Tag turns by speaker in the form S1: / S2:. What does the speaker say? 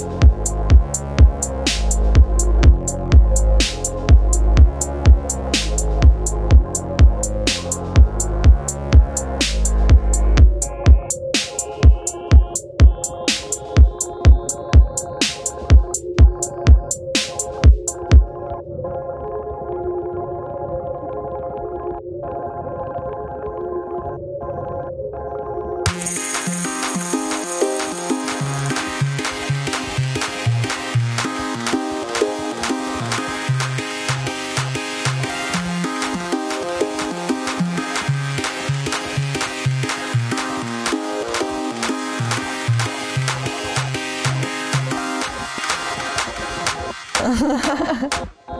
S1: you 了。